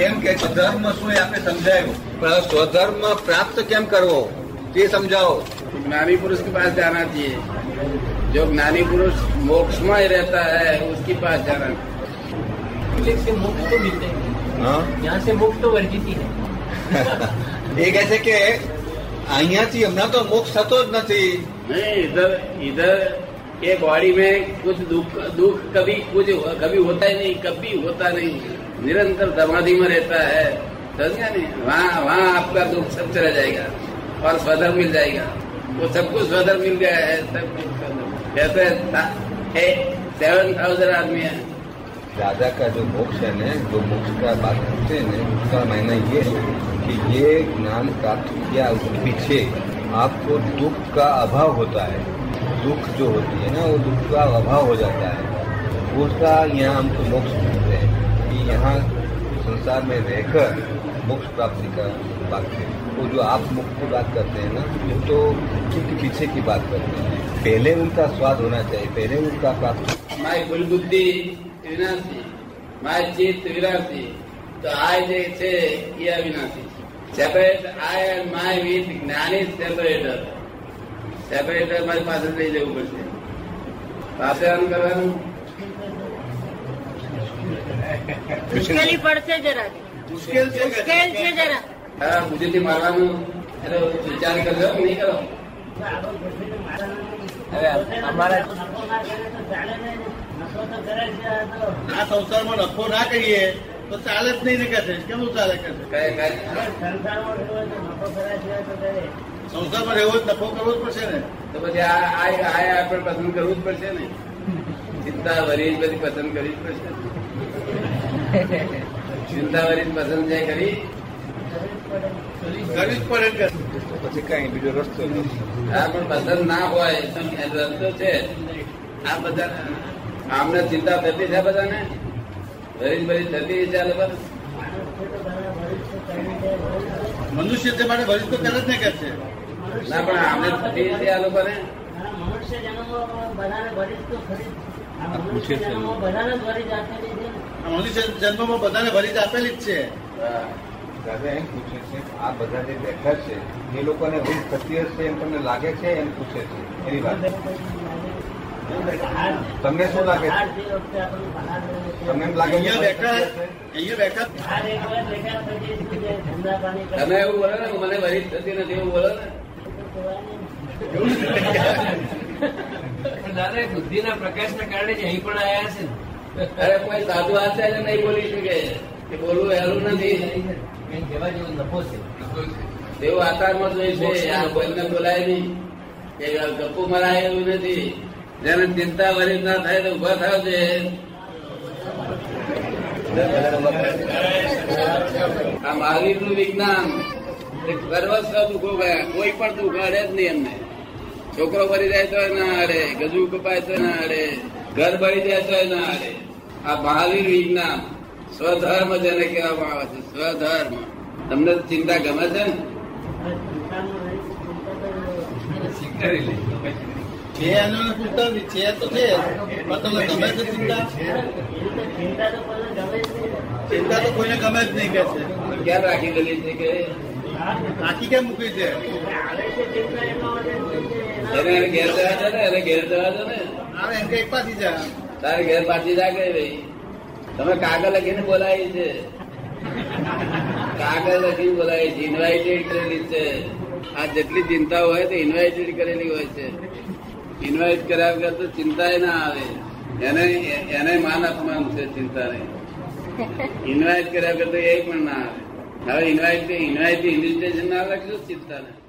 એમ કે સ્વધર્મ શું એ આપણે સમજાયું પણ સ્વધર્મ પ્રાપ્ત કેમ કરવો તે સમજાવો ज्ञानी पुरुष के पास जाना चाहिए जो ज्ञानी पुरुष मोक्ष में ही रहता है उसके पास जाना इंग्लिश से मोक्ष तो मिलते हैं હા यहाँ से मोक्ष तो वर्जित ही है એ કહે છે કે અહીંયાથી હમણાં તો મોક્ષ થતો જ નથી नहीं इधर इधर के बॉडी में कुछ दुख दुख कभी कुछ कभी होता ही नहीं कभी होता नहीं निरंतर समाधि में रहता है। समझा नहीं? वहाँ वहाँ आपका दुख सब चला जाएगा। और स्वधर्म मिल जाएगा। वो सब कुछ स्वधर्म मिल गया है, सब कुछ। कहते सेवन थाउज़ेंड आदमी है। राजा का जो मोक्ष है ना, जो मोक्ष का बात करते हैं उसका मायना ये है कि ये ज्ञान प्राप्त किया उसके पीछे आपको दुख का अभाव होता है। दुख जो होती है ना, वो दुख का अभाव हो जाता है। उसका यहाँ हमको मोक्ष मिलते कि यहाँ संसार में रहकर मोक्ष प्राप्ति का बात है वो जो आप मोक्ष की बात करते हैं ना वो तो उसके पीछे की बात करते हैं पहले उनका स्वाद होना चाहिए पहले उनका प्राप्त મારી ભૂલ બુદ્ધિ વિનાશી મારી ચિત્ત વિનાશી તો આ જે છે એ અવિનાશી separate I and my with જ્ઞાની સેપરેટર સેપરેટર મારી પાસે લઈ જવું પડશે પાસે આમ કરવાનું મુશ્કેલી પડશે જરા. મુશ્કેલ છે મુશ્કેલ છે જરા. હા બુદ્ધિથી મારવાનું. એનો વિચાર કરજો નહીં કરો. અમારા આ સંસારમાં નફો ના કરીએ તો ચાલે જ નહીં ને છે? કેમનું ચાલે કઈ સંસારમાં રહેવો જ નફો કરવો જ પડશે ને. તો પછી આ આપણે પસંદ કરવું જ પડશે ને. ચિંતા વરી બધી પસંદ કરવી જ પડશે. ચિંતા વરી જ પસંદ જાય કરી. પછી કઈ બીજો રસ્તો આ પણ પસંદ ના હોય તો રસ્તો છે. આ બધા આમને ચિંતા થતી છે બધાને? ભરી ભરી થતી છે આ મનુષ્ય તે માટે ભરી તો કરે જ ને કહે છે. ના પણ આમને થતી છે આ લોકોને? મનુષ્ય જન્મ બધાને ભરી તો ખરી. પૂછે છે. બધાને ભરી જ મનુષ્ય જન્મમાં બધાને ભરી આપેલી જ છે. હા. દાદા એમ પૂછે છે આ બધા જે બેઠા છે એ લોકોને ભૂલ થતી હશે એમ તમને લાગે છે એમ પૂછે છે એની વાત. તમને શું લાગે છે? તમને એમ લાગે છે અહીંયા બેઠા અહીંયા બેઠા. તમે એવું બોલો ને મને વરી થતી નથી એવું બોલો ને. દાદા એ બુદ્ધિના પ્રકાશના કારણે જ અહીં પણ આવ્યા છે ને. અરે કોઈ સાધુ આચાર્ય નહીં બોલી શકે. કે બોલવું એનું નથી. કંઈ જેવો નફો છે તેવું આકારમાં જોઈ છે. આ કોઈને બોલાય નહીં કે ગપ્પુ મરાય એવું નથી. જેને ચિંતા વરી ના થાય તો ઊભા થશે આ મહાવીરનું વિજ્ઞાન સર્વસ્વ દુઃખો ગયા કોઈ પણ દુઃખ અડે જ નહીં એમને. છોકરો ભરી જાય તો ના અડે ગજુ કપાય તો ના અડે ઘર બળી જાય તો ના હારે આ મહાવીર વિજ્ઞાન. સ્વધર્મ જેને કહેવામાં આવે છે સ્વધર્મ. તમને ચિંતા ગમે છે ચિંતા? તો કોઈને ગમે જ નહીં કહે છે. ક્યાં રાખી છે કે? રાખી કેમ મૂકી છે? એને ઘેર જવા છે ને એને ઘેર જવા છે ને. તારે ઘેર પાછી જા ગઈ ભાઈ? તમે કાગળ લખીને બોલાવી છે. કાગળ લખી બોલાવી છે. ઇન્વાઇટેડ કરેલી છે. આ જેટલી ચિંતા હોય તો ઇન્વાઇટેડ કરેલી હોય છે. ઇન્વાઇટ કર્યા વગર તો ચિંતા ના આવે. એને એને માન અપમાન છે ચિંતા નહીં ઇન્વાઇટ કર્યા વગર તો એ પણ ના આવે. હવે ઇન્વાઇટ ઇન્વાઇટ ઇન્વિટેશન ના લખજો ચિંતા ને